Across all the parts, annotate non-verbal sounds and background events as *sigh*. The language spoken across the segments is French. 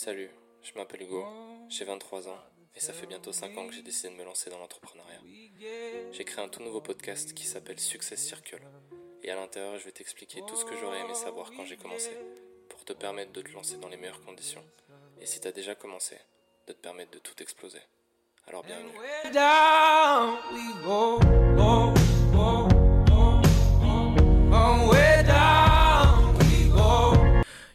Salut, je m'appelle Hugo, j'ai 23 ans et ça fait bientôt 5 ans que j'ai décidé de me lancer dans l'entrepreneuriat. J'ai créé un tout nouveau podcast qui s'appelle Success Circle et à l'intérieur je vais t'expliquer tout ce que j'aurais aimé savoir quand j'ai commencé pour te permettre de te lancer dans les meilleures conditions et si t'as déjà commencé, de te permettre de tout exploser. Alors bienvenue.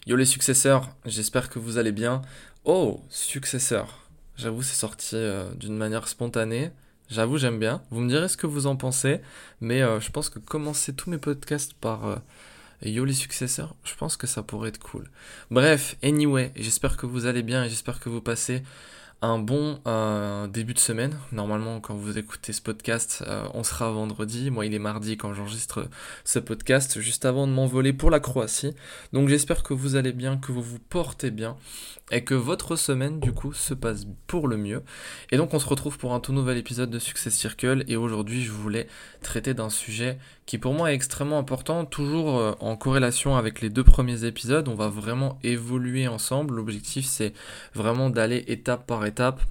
Yo les successeurs, j'espère que vous allez bien. Oh, successeur. J'avoue, c'est sorti euh, d'une manière spontanée. J'avoue, j'aime bien. Vous me direz ce que vous en pensez. Mais euh, je pense que commencer tous mes podcasts par euh, Yo les successeurs, je pense que ça pourrait être cool. Bref, anyway, j'espère que vous allez bien et j'espère que vous passez un bon euh, début de semaine. Normalement, quand vous écoutez ce podcast, euh, on sera vendredi. Moi, il est mardi quand j'enregistre ce podcast, juste avant de m'envoler pour la Croatie. Donc, j'espère que vous allez bien, que vous vous portez bien et que votre semaine, du coup, se passe pour le mieux. Et donc, on se retrouve pour un tout nouvel épisode de Success Circle. Et aujourd'hui, je voulais traiter d'un sujet qui, pour moi, est extrêmement important, toujours euh, en corrélation avec les deux premiers épisodes. On va vraiment évoluer ensemble. L'objectif, c'est vraiment d'aller étape par étape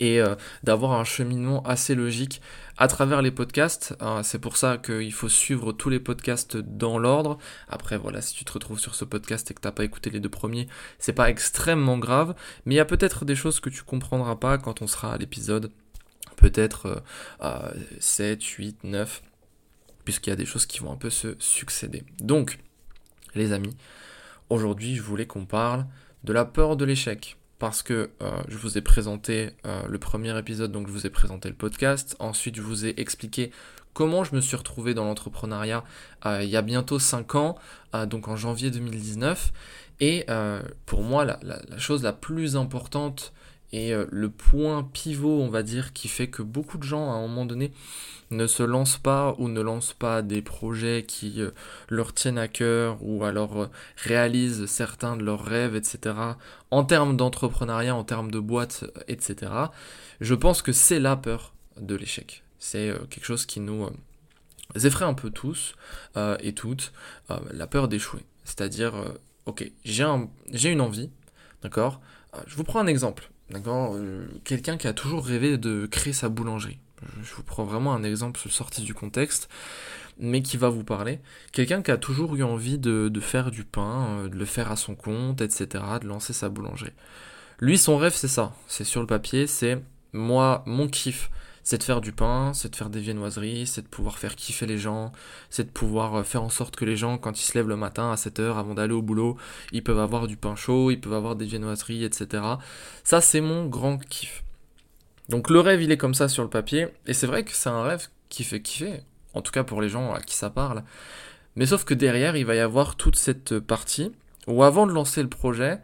et euh, d'avoir un cheminement assez logique à travers les podcasts. Euh, c'est pour ça qu'il faut suivre tous les podcasts dans l'ordre. Après, voilà, si tu te retrouves sur ce podcast et que t'as pas écouté les deux premiers, c'est pas extrêmement grave, mais il y a peut-être des choses que tu comprendras pas quand on sera à l'épisode peut-être 7, 8, 9, puisqu'il y a des choses qui vont un peu se succéder. Donc, les amis, aujourd'hui, je voulais qu'on parle de la peur de l'échec parce que euh, je vous ai présenté euh, le premier épisode, donc je vous ai présenté le podcast. Ensuite, je vous ai expliqué comment je me suis retrouvé dans l'entrepreneuriat euh, il y a bientôt 5 ans, donc en janvier 2019. Et pour moi, la, la, chose la plus importante et le point pivot, on va dire, qui fait que beaucoup de gens, à un moment donné, ne se lancent pas ou ne lancent pas des projets qui euh, leur tiennent à cœur ou alors euh, réalisent certains de leurs rêves, etc. En termes d'entrepreneuriat, en termes de boîte, euh, etc. Je pense que c'est la peur de l'échec. C'est quelque chose qui nous effraie un peu tous et toutes, la peur d'échouer. C'est-à-dire, ok, j'ai un, une envie, d'accord? Je vous prends un exemple, d'accord Quelqu'un qui a toujours rêvé de créer sa boulangerie je vous prends vraiment un exemple sorti du contexte, mais qui va vous parler. Quelqu'un qui a toujours eu envie de, faire du pain, euh, de le faire à son compte, etc., de lancer sa boulangerie. Lui, son rêve, c'est ça. C'est sur le papier, c'est moi, mon kiff, c'est de faire du pain, c'est de faire des viennoiseries, c'est de pouvoir faire kiffer les gens, c'est de pouvoir euh, faire en sorte que les gens, quand ils se lèvent le matin à 7h avant d'aller au boulot, ils peuvent avoir du pain chaud, ils peuvent avoir des viennoiseries, etc. Ça, c'est mon grand kiff. Donc le rêve, il est comme ça sur le papier, et c'est vrai que c'est un rêve qui fait kiffer, en tout cas pour les gens à qui ça parle. Mais sauf que derrière, il va y avoir toute cette partie où avant de lancer le projet,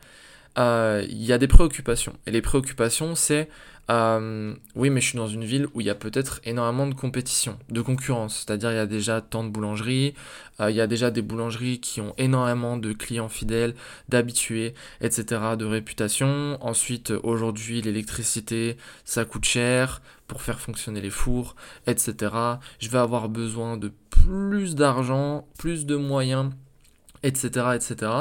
euh, il y a des préoccupations. Et les préoccupations, c'est euh, oui, mais je suis dans une ville où il y a peut-être énormément de compétition, de concurrence. C'est-à-dire, il y a déjà tant de boulangeries, euh, il y a déjà des boulangeries qui ont énormément de clients fidèles, d'habitués, etc., de réputation. Ensuite, aujourd'hui, l'électricité, ça coûte cher pour faire fonctionner les fours, etc. Je vais avoir besoin de plus d'argent, plus de moyens etc., etc.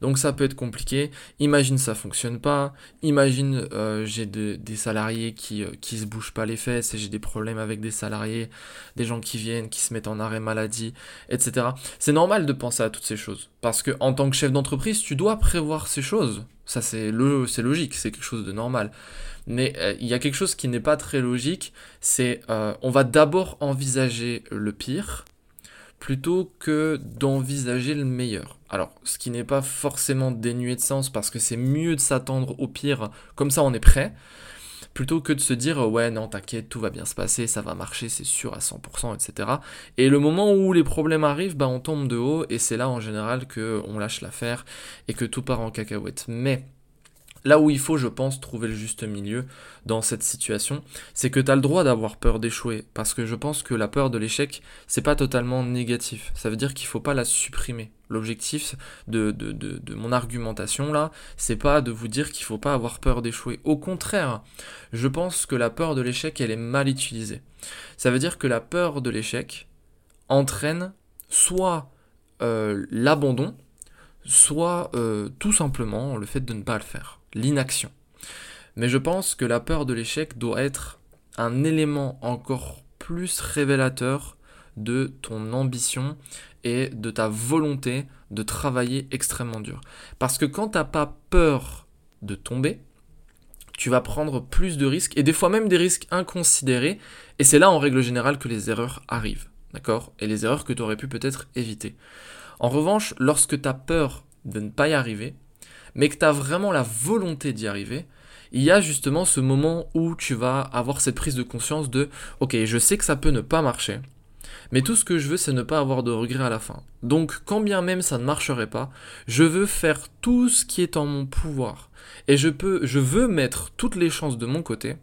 Donc ça peut être compliqué. Imagine ça fonctionne pas. Imagine euh, j'ai des salariés qui, euh, qui se bougent pas les fesses et j'ai des problèmes avec des salariés, des gens qui viennent, qui se mettent en arrêt maladie, etc. C'est normal de penser à toutes ces choses. Parce que en tant que chef d'entreprise, tu dois prévoir ces choses. Ça c'est le, logique, c'est quelque chose de normal. Mais euh, il y a quelque chose qui n'est pas très logique, c'est on va d'abord envisager le pire plutôt que d'envisager le meilleur. Alors, ce qui n'est pas forcément dénué de sens parce que c'est mieux de s'attendre au pire, comme ça on est prêt, plutôt que de se dire ouais non t'inquiète tout va bien se passer, ça va marcher c'est sûr à 100% etc. Et le moment où les problèmes arrivent, bah on tombe de haut et c'est là en général que on lâche l'affaire et que tout part en cacahuète. Mais Là où il faut, je pense, trouver le juste milieu dans cette situation, c'est que tu le droit d'avoir peur d'échouer, parce que je pense que la peur de l'échec, c'est pas totalement négatif. Ça veut dire qu'il faut pas la supprimer. L'objectif de, de, de, de, mon argumentation là, c'est pas de vous dire qu'il faut pas avoir peur d'échouer. Au contraire, je pense que la peur de l'échec, elle est mal utilisée. Ça veut dire que la peur de l'échec entraîne soit euh, l'abandon, soit euh, tout simplement le fait de ne pas le faire, l'inaction. Mais je pense que la peur de l'échec doit être un élément encore plus révélateur de ton ambition et de ta volonté de travailler extrêmement dur. Parce que quand tu n'as pas peur de tomber, tu vas prendre plus de risques, et des fois même des risques inconsidérés, et c'est là en règle générale que les erreurs arrivent, d'accord? Et les erreurs que tu aurais pu peut-être éviter. En revanche, lorsque tu as peur de ne pas y arriver, mais que tu as vraiment la volonté d'y arriver, il y a justement ce moment où tu vas avoir cette prise de conscience de ok, je sais que ça peut ne pas marcher, mais tout ce que je veux, c'est ne pas avoir de regrets à la fin. Donc, quand bien même ça ne marcherait pas, je veux faire tout ce qui est en mon pouvoir. Et je peux, je veux mettre toutes les chances de mon côté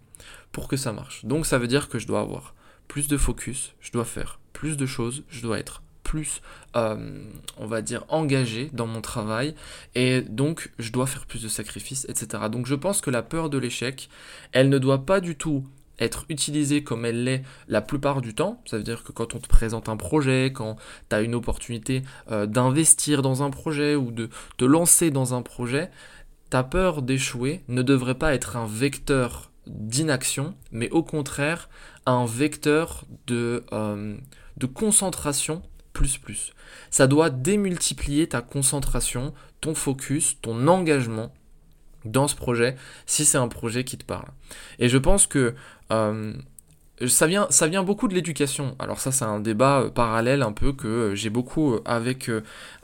pour que ça marche. Donc, ça veut dire que je dois avoir plus de focus, je dois faire plus de choses, je dois être plus, euh, on va dire, engagé dans mon travail, et donc je dois faire plus de sacrifices, etc. Donc je pense que la peur de l'échec, elle ne doit pas du tout être utilisée comme elle l'est la plupart du temps. Ça veut dire que quand on te présente un projet, quand tu as une opportunité euh, d'investir dans un projet ou de te lancer dans un projet, ta peur d'échouer ne devrait pas être un vecteur d'inaction, mais au contraire un vecteur de, euh, de concentration plus plus. Ça doit démultiplier ta concentration, ton focus, ton engagement dans ce projet, si c'est un projet qui te parle. Et je pense que euh, ça vient, ça vient beaucoup de l'éducation. Alors ça, c'est un débat euh, parallèle un peu que euh, j'ai beaucoup avec,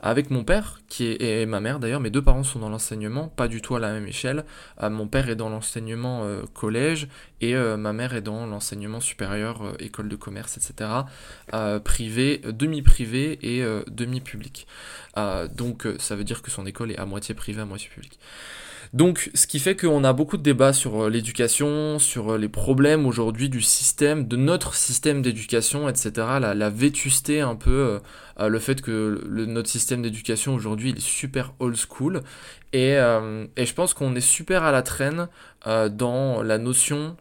avec mon père, qui est, ma mère d'ailleurs. Mes deux parents sont dans l'enseignement, pas du tout à la même échelle. mon père est dans l'enseignement collège et ma mère est dans l'enseignement supérieur, école de commerce, etc. privé, demi-privé et demi-public. donc ça veut dire que son école est à moitié privée, à moitié publique. Donc, ce qui fait qu'on a beaucoup de débats sur euh, l'éducation, sur euh, les problèmes aujourd'hui du système, de notre système d'éducation, etc. La, vétusté un peu, euh, le fait que notre système d'éducation aujourd'hui est super old school. Et, et je pense qu'on est super à la traîne dans la notion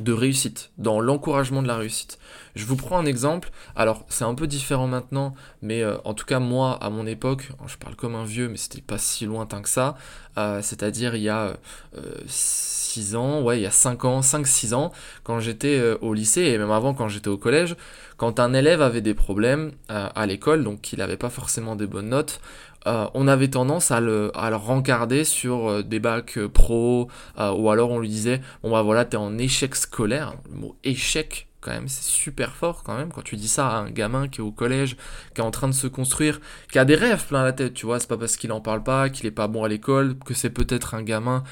de réussite, dans l'encouragement de la réussite. Je vous prends un exemple, alors c'est un peu différent maintenant, mais euh, en tout cas moi, à mon époque, je parle comme un vieux, mais c'était pas si lointain que ça, euh, c'est-à-dire il y a 6 euh, ans, ouais, il y a 5 ans, 5-6 ans, quand j'étais au lycée, et même avant quand j'étais au collège, quand un élève avait des problèmes à l'école, donc qu'il n'avait pas forcément des bonnes notes, euh, on avait tendance à le, à le rencarder sur euh, des bacs euh, pro, ou alors on lui disait, bon bah voilà, t'es en échec scolaire. Le mot échec, quand même, c'est super fort quand même quand tu dis ça à un gamin qui est au collège, qui est en train de se construire, qui a des rêves plein la tête, tu vois, c'est pas parce qu'il en parle pas, qu'il est pas bon à l'école, que c'est peut-être un gamin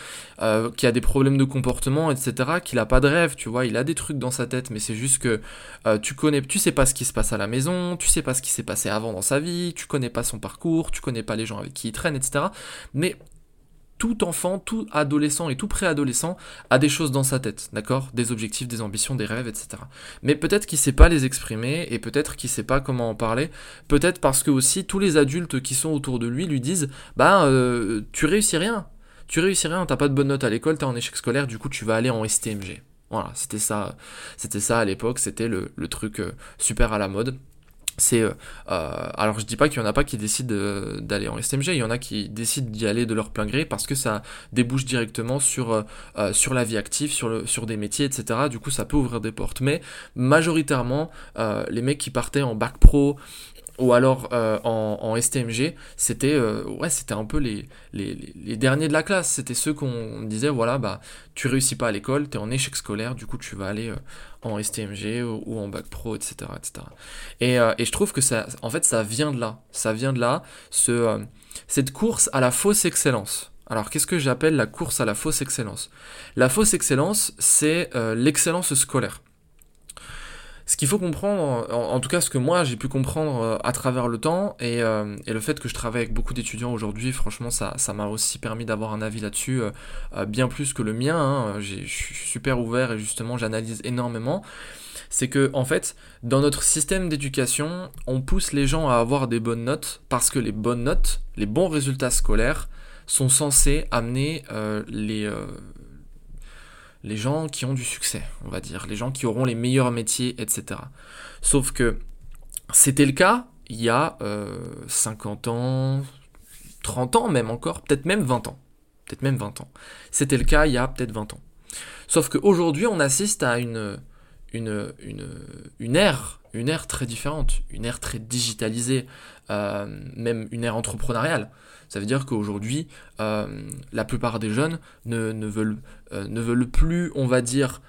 euh, qui a des problèmes de comportement, etc., qu'il a pas de rêve, tu vois, il a des trucs dans sa tête, mais c'est juste que euh, tu connais, tu sais pas ce qui se passe à la maison, tu sais pas ce qui s'est passé avant dans sa vie, tu connais pas son parcours, tu connais pas les gens avec qui il traîne, etc. Mais tout enfant, tout adolescent et tout préadolescent a des choses dans sa tête, d'accord? Des objectifs, des ambitions, des rêves, etc. Mais peut-être qu'il sait pas les exprimer et peut-être qu'il sait pas comment en parler. Peut-être parce que aussi tous les adultes qui sont autour de lui lui disent Bah, euh, tu réussis rien. Tu réussis rien, t'as pas de bonne note à l'école, t'es en échec scolaire, du coup tu vas aller en STMG. Voilà, c'était ça, c'était ça à l'époque, c'était le, truc euh, super à la mode c'est euh, euh, alors je dis pas qu'il y en a pas qui décident d'aller en STMG, il y en a qui décident d'y aller de leur plein gré parce que ça débouche directement sur euh, sur la vie active, sur le sur des métiers, etc. Du coup, ça peut ouvrir des portes. Mais majoritairement, les mecs qui partaient en bac pro ou alors en, en, STMG, c'était ouais, c'était un peu les, les, derniers de la classe. C'était ceux qu'on disait voilà, bah tu réussis pas à l'école, tu es en échec scolaire, du coup tu vas aller en STMG ou, en bac pro, etc. etc. Et, euh, et, je trouve que ça, en fait, ça vient de là. Ça vient de là, ce, euh, cette course à la fausse excellence. Alors, qu'est-ce que j'appelle la course à la fausse excellence? La fausse excellence, c'est euh, l'excellence scolaire ce qu'il faut comprendre, en, tout cas ce que moi j'ai pu comprendre euh, à travers le temps, euh, et, le fait que je travaille avec beaucoup d'étudiants aujourd'hui, franchement ça m'a aussi permis d'avoir un avis là-dessus, euh, bien plus que le mien, hein. je suis super ouvert et justement j'analyse énormément, c'est que en fait dans notre système d'éducation, on pousse les gens à avoir des bonnes notes parce que les bonnes notes, les bons résultats scolaires sont censés amener les les gens qui ont du succès, on va dire, les gens qui auront les meilleurs métiers, etc. Sauf que c'était le cas il y a 50 euh, ans, 30 ans même encore, peut-être même 20 ans. Peut-être même 20 ans. C'était le cas il y a peut-être 20 ans. Sauf qu'aujourd'hui, on assiste à une, une, une, une ère, une ère très différente, une ère très digitalisée, euh, même une ère entrepreneuriale. Ça veut dire qu'aujourd'hui, euh, la plupart des jeunes euh, ne veulent plus, on va dire,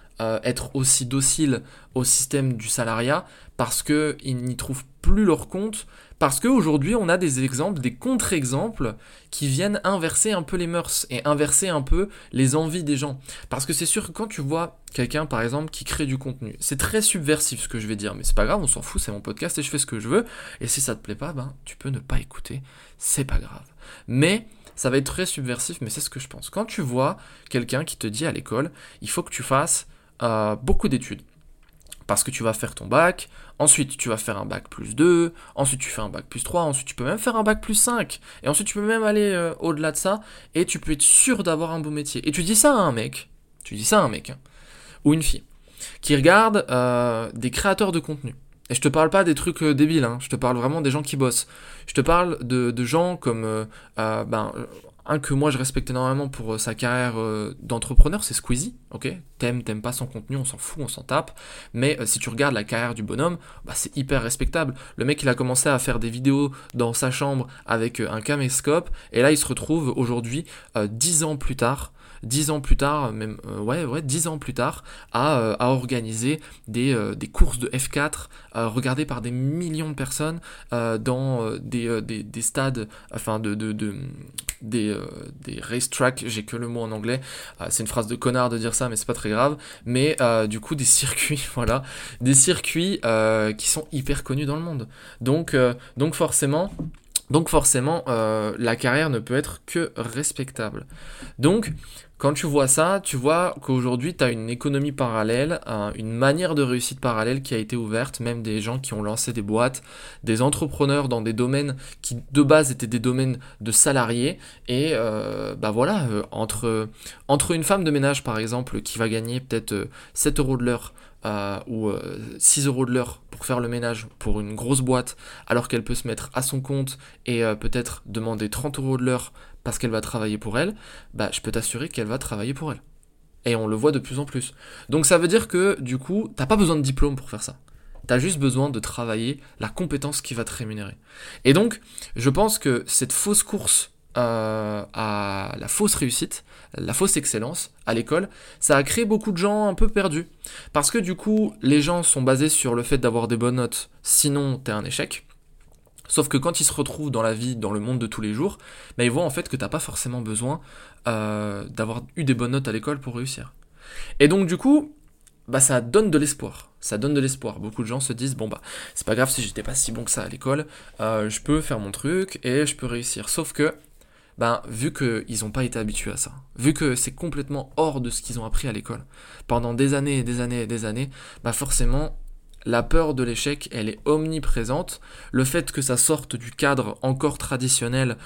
être aussi dociles au système du salariat parce qu'ils n'y trouvent plus leur compte, parce qu'aujourd'hui, on a des exemples, des contre-exemples qui viennent inverser un peu les mœurs et inverser un peu les envies des gens. Parce que c'est sûr que quand tu vois quelqu'un, par exemple, qui crée du contenu, c'est très subversif ce que je vais dire, mais c'est pas grave, on s'en fout, c'est mon podcast et je fais ce que je veux. Et si ça te plaît pas, ben, tu peux ne pas écouter, c'est pas grave. Mais ça va être très subversif, mais c'est ce que je pense. Quand tu vois quelqu'un qui te dit à l'école, il faut que tu fasses beaucoup d'études parce que tu vas faire ton bac, ensuite tu vas faire un bac plus 2, ensuite tu fais un bac plus 3, ensuite tu peux même faire un bac plus 5, et ensuite tu peux même aller euh, au-delà de ça, et tu peux être sûr d'avoir un beau métier. Et tu dis ça à un mec, tu dis ça à un mec, hein, ou une fille, qui regarde euh, des créateurs de contenu. Et je te parle pas des trucs euh, débiles, hein, je te parle vraiment des gens qui bossent. Je te parle de, gens comme ben, un que moi je respecte énormément pour euh, sa carrière euh, d'entrepreneur, c'est Squeezie, ok? T'aimes, t'aimes pas son contenu, on s'en fout, on s'en tape. Mais euh, si tu regardes la carrière du bonhomme, bah, c'est hyper respectable. Le mec, il a commencé à faire des vidéos dans sa chambre avec un caméscope, et là, il se retrouve aujourd'hui, dix ans plus tard, dix ans plus tard, même euh, ouais ouais dix ans plus tard, à, euh, à organiser des, euh, des, courses de F4 regardées par des millions de personnes dans des, des, des, stades, enfin de, de, de des, des racetracks, j'ai que le mot en anglais, c'est une phrase de connard de dire ça, mais c'est pas très grave, mais du coup des circuits, *laughs* voilà, des circuits qui sont hyper connus dans le monde. Donc, donc forcément, donc forcément, la carrière ne peut être que respectable. Donc, quand tu vois ça, tu vois qu'aujourd'hui, tu as une économie parallèle, une manière de réussite parallèle qui a été ouverte, même des gens qui ont lancé des boîtes, des entrepreneurs dans des domaines qui de base étaient des domaines de salariés. Et euh, bah voilà, euh, entre, une femme de ménage par exemple qui va gagner peut-être 7 euh, euros de l'heure ou 6 euros de l'heure pour faire le ménage pour une grosse boîte, alors qu'elle peut se mettre à son compte et peut-être demander 30 euros de l'heure parce qu'elle va travailler pour elle, bah, je peux t'assurer qu'elle va travailler pour elle. Et on le voit de plus en plus. Donc ça veut dire que du coup, t'as pas besoin de diplôme pour faire ça. T'as juste besoin de travailler la compétence qui va te rémunérer. Et donc, je pense que cette fausse course euh, à la fausse réussite, la fausse excellence à l'école, ça a créé beaucoup de gens un peu perdus. Parce que du coup, les gens sont basés sur le fait d'avoir des bonnes notes, sinon t'es un échec. Sauf que quand ils se retrouvent dans la vie, dans le monde de tous les jours, bah, ils voient en fait que t'as pas forcément besoin euh, d'avoir eu des bonnes notes à l'école pour réussir. Et donc du coup, bah ça donne de l'espoir. Ça donne de l'espoir. Beaucoup de gens se disent bon bah c'est pas grave si j'étais pas si bon que ça à l'école, euh, je peux faire mon truc et je peux réussir. Sauf que ben, vu qu'ils n'ont pas été habitués à ça, vu que c'est complètement hors de ce qu'ils ont appris à l'école, pendant des années et des années et des années, bah forcément, la peur de l'échec, elle est omniprésente. Le fait que ça sorte du cadre encore traditionnel,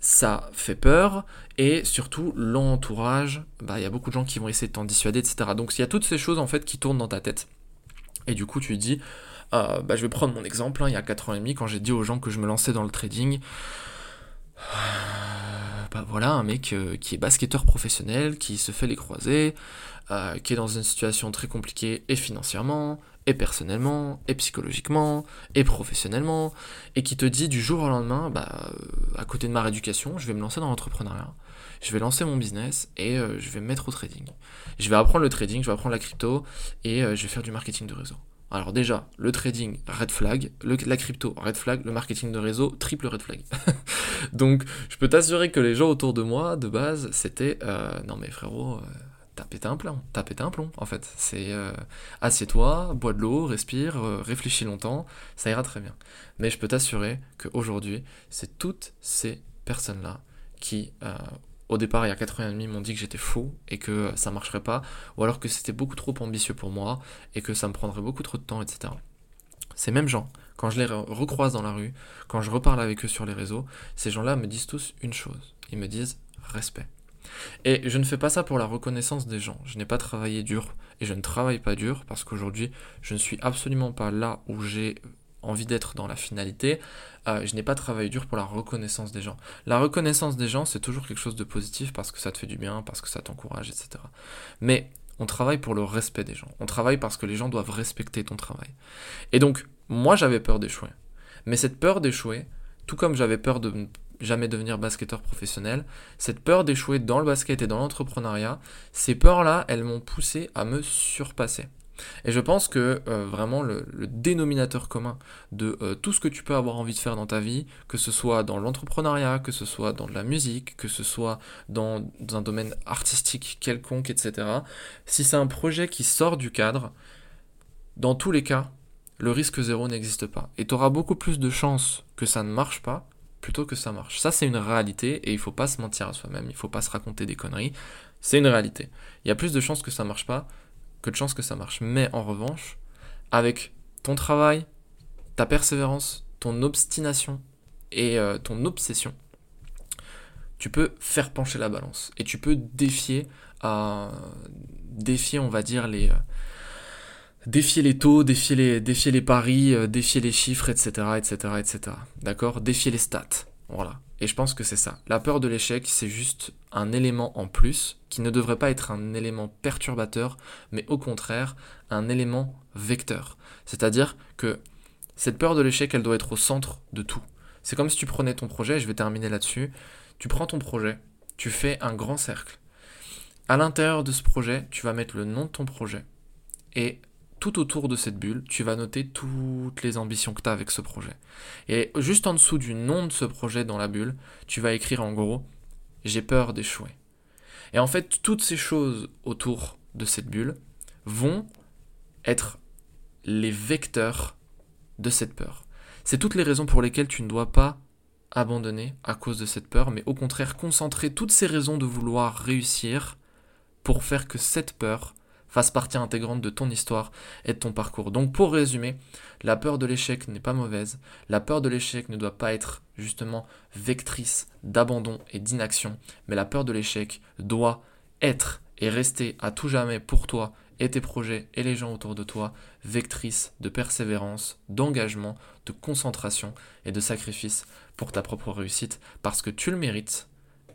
ça fait peur. Et surtout, l'entourage, bah, il y a beaucoup de gens qui vont essayer de t'en dissuader, etc. Donc il y a toutes ces choses en fait qui tournent dans ta tête. Et du coup, tu dis, euh, bah, je vais prendre mon exemple, hein, il y a 4 ans et demi, quand j'ai dit aux gens que je me lançais dans le trading, bah voilà, un mec euh, qui est basketteur professionnel, qui se fait les croisés, euh, qui est dans une situation très compliquée et financièrement, et personnellement, et psychologiquement, et professionnellement, et qui te dit du jour au lendemain, bah, euh, à côté de ma rééducation, je vais me lancer dans l'entrepreneuriat, je vais lancer mon business et je vais me mettre au trading. Je vais apprendre le trading, je vais apprendre la crypto et je vais faire du marketing de réseau. Alors déjà, le trading, red flag, la crypto, red flag, le marketing de réseau, triple red flag. *laughs* Donc je peux t'assurer que les gens autour de moi, de base, c'était, non mais frérot, t'as pété un plomb, t'as pété un plomb en fait. C'est euh, assieds-toi, bois de l'eau, respire, euh, réfléchis longtemps, ça ira très bien. Mais je peux t'assurer qu'aujourd'hui, c'est toutes ces personnes-là qui, euh, au départ, il y a 4 ans et demi, m'ont dit que j'étais fou et que ça marcherait pas, ou alors que c'était beaucoup trop ambitieux pour moi et que ça me prendrait beaucoup trop de temps, etc. Ces mêmes gens, quand je les recroise dans la rue, quand je reparle avec eux sur les réseaux, ces gens-là me disent tous une chose. Ils me disent respect. Et je ne fais pas ça pour la reconnaissance des gens. Je n'ai pas travaillé dur et je ne travaille pas dur parce qu'aujourd'hui, je ne suis absolument pas là où j'ai envie d'être dans la finalité, euh, je n'ai pas travaillé dur pour la reconnaissance des gens. La reconnaissance des gens, c'est toujours quelque chose de positif parce que ça te fait du bien, parce que ça t'encourage, etc. Mais on travaille pour le respect des gens. On travaille parce que les gens doivent respecter ton travail. Et donc, moi, j'avais peur d'échouer. Mais cette peur d'échouer, tout comme j'avais peur de jamais devenir basketteur professionnel, cette peur d'échouer dans le basket et dans l'entrepreneuriat, ces peurs-là, elles m'ont poussé à me surpasser. Et je pense que euh, vraiment le, dénominateur commun de euh, tout ce que tu peux avoir envie de faire dans ta vie, que ce soit dans l'entrepreneuriat, que ce soit dans de la musique, que ce soit dans, un domaine artistique quelconque, etc., si c'est un projet qui sort du cadre, dans tous les cas, le risque zéro n'existe pas. Et tu auras beaucoup plus de chances que ça ne marche pas plutôt que ça marche. Ça, c'est une réalité et il faut pas se mentir à soi-même, il faut pas se raconter des conneries. C'est une réalité. Il y a plus de chances que ça marche pas que de chances que ça marche. Mais en revanche, avec ton travail, ta persévérance, ton obstination et euh, ton obsession, tu peux faire pencher la balance et tu peux défier, euh, défier, on va dire les, euh, défier les taux, défier les, paris, défier les chiffres, etc., etc., etc. D'accord, défier les stats. Voilà. Et je pense que c'est ça. La peur de l'échec, c'est juste un élément en plus qui ne devrait pas être un élément perturbateur, mais au contraire un élément vecteur. C'est-à-dire que cette peur de l'échec, elle doit être au centre de tout. C'est comme si tu prenais ton projet, je vais terminer là-dessus, tu prends ton projet, tu fais un grand cercle. À l'intérieur de ce projet, tu vas mettre le nom de ton projet. Et tout autour de cette bulle, tu vas noter toutes les ambitions que tu as avec ce projet. Et juste en dessous du nom de ce projet dans la bulle, tu vas écrire en gros j'ai peur d'échouer. Et en fait, toutes ces choses autour de cette bulle vont être les vecteurs de cette peur. C'est toutes les raisons pour lesquelles tu ne dois pas abandonner à cause de cette peur, mais au contraire concentrer toutes ces raisons de vouloir réussir pour faire que cette peur fasse partie intégrante de ton histoire et de ton parcours. Donc pour résumer, la peur de l'échec n'est pas mauvaise, la peur de l'échec ne doit pas être justement vectrice d'abandon et d'inaction, mais la peur de l'échec doit être et rester à tout jamais pour toi et tes projets et les gens autour de toi vectrice de persévérance, d'engagement, de concentration et de sacrifice pour ta propre réussite parce que tu le mérites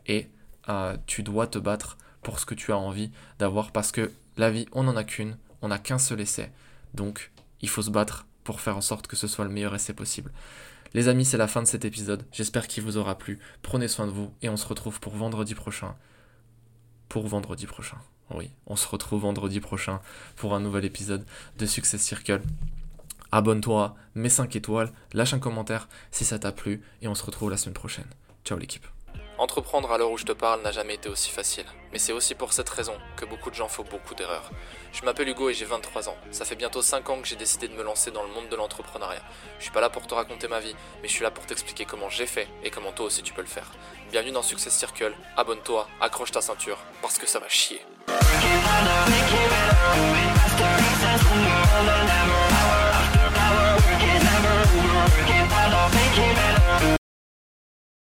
et euh, tu dois te battre pour ce que tu as envie d'avoir parce que la vie, on n'en a qu'une, on n'a qu'un seul essai. Donc, il faut se battre pour faire en sorte que ce soit le meilleur essai possible. Les amis, c'est la fin de cet épisode. J'espère qu'il vous aura plu. Prenez soin de vous et on se retrouve pour vendredi prochain. Pour vendredi prochain. Oui, on se retrouve vendredi prochain pour un nouvel épisode de Success Circle. Abonne-toi, mets 5 étoiles, lâche un commentaire si ça t'a plu et on se retrouve la semaine prochaine. Ciao l'équipe. Entreprendre à l'heure où je te parle n'a jamais été aussi facile, mais c'est aussi pour cette raison que beaucoup de gens font beaucoup d'erreurs. Je m'appelle Hugo et j'ai 23 ans. Ça fait bientôt 5 ans que j'ai décidé de me lancer dans le monde de l'entrepreneuriat. Je suis pas là pour te raconter ma vie, mais je suis là pour t'expliquer comment j'ai fait et comment toi aussi tu peux le faire. Bienvenue dans Success Circle, abonne-toi, accroche ta ceinture, parce que ça va chier.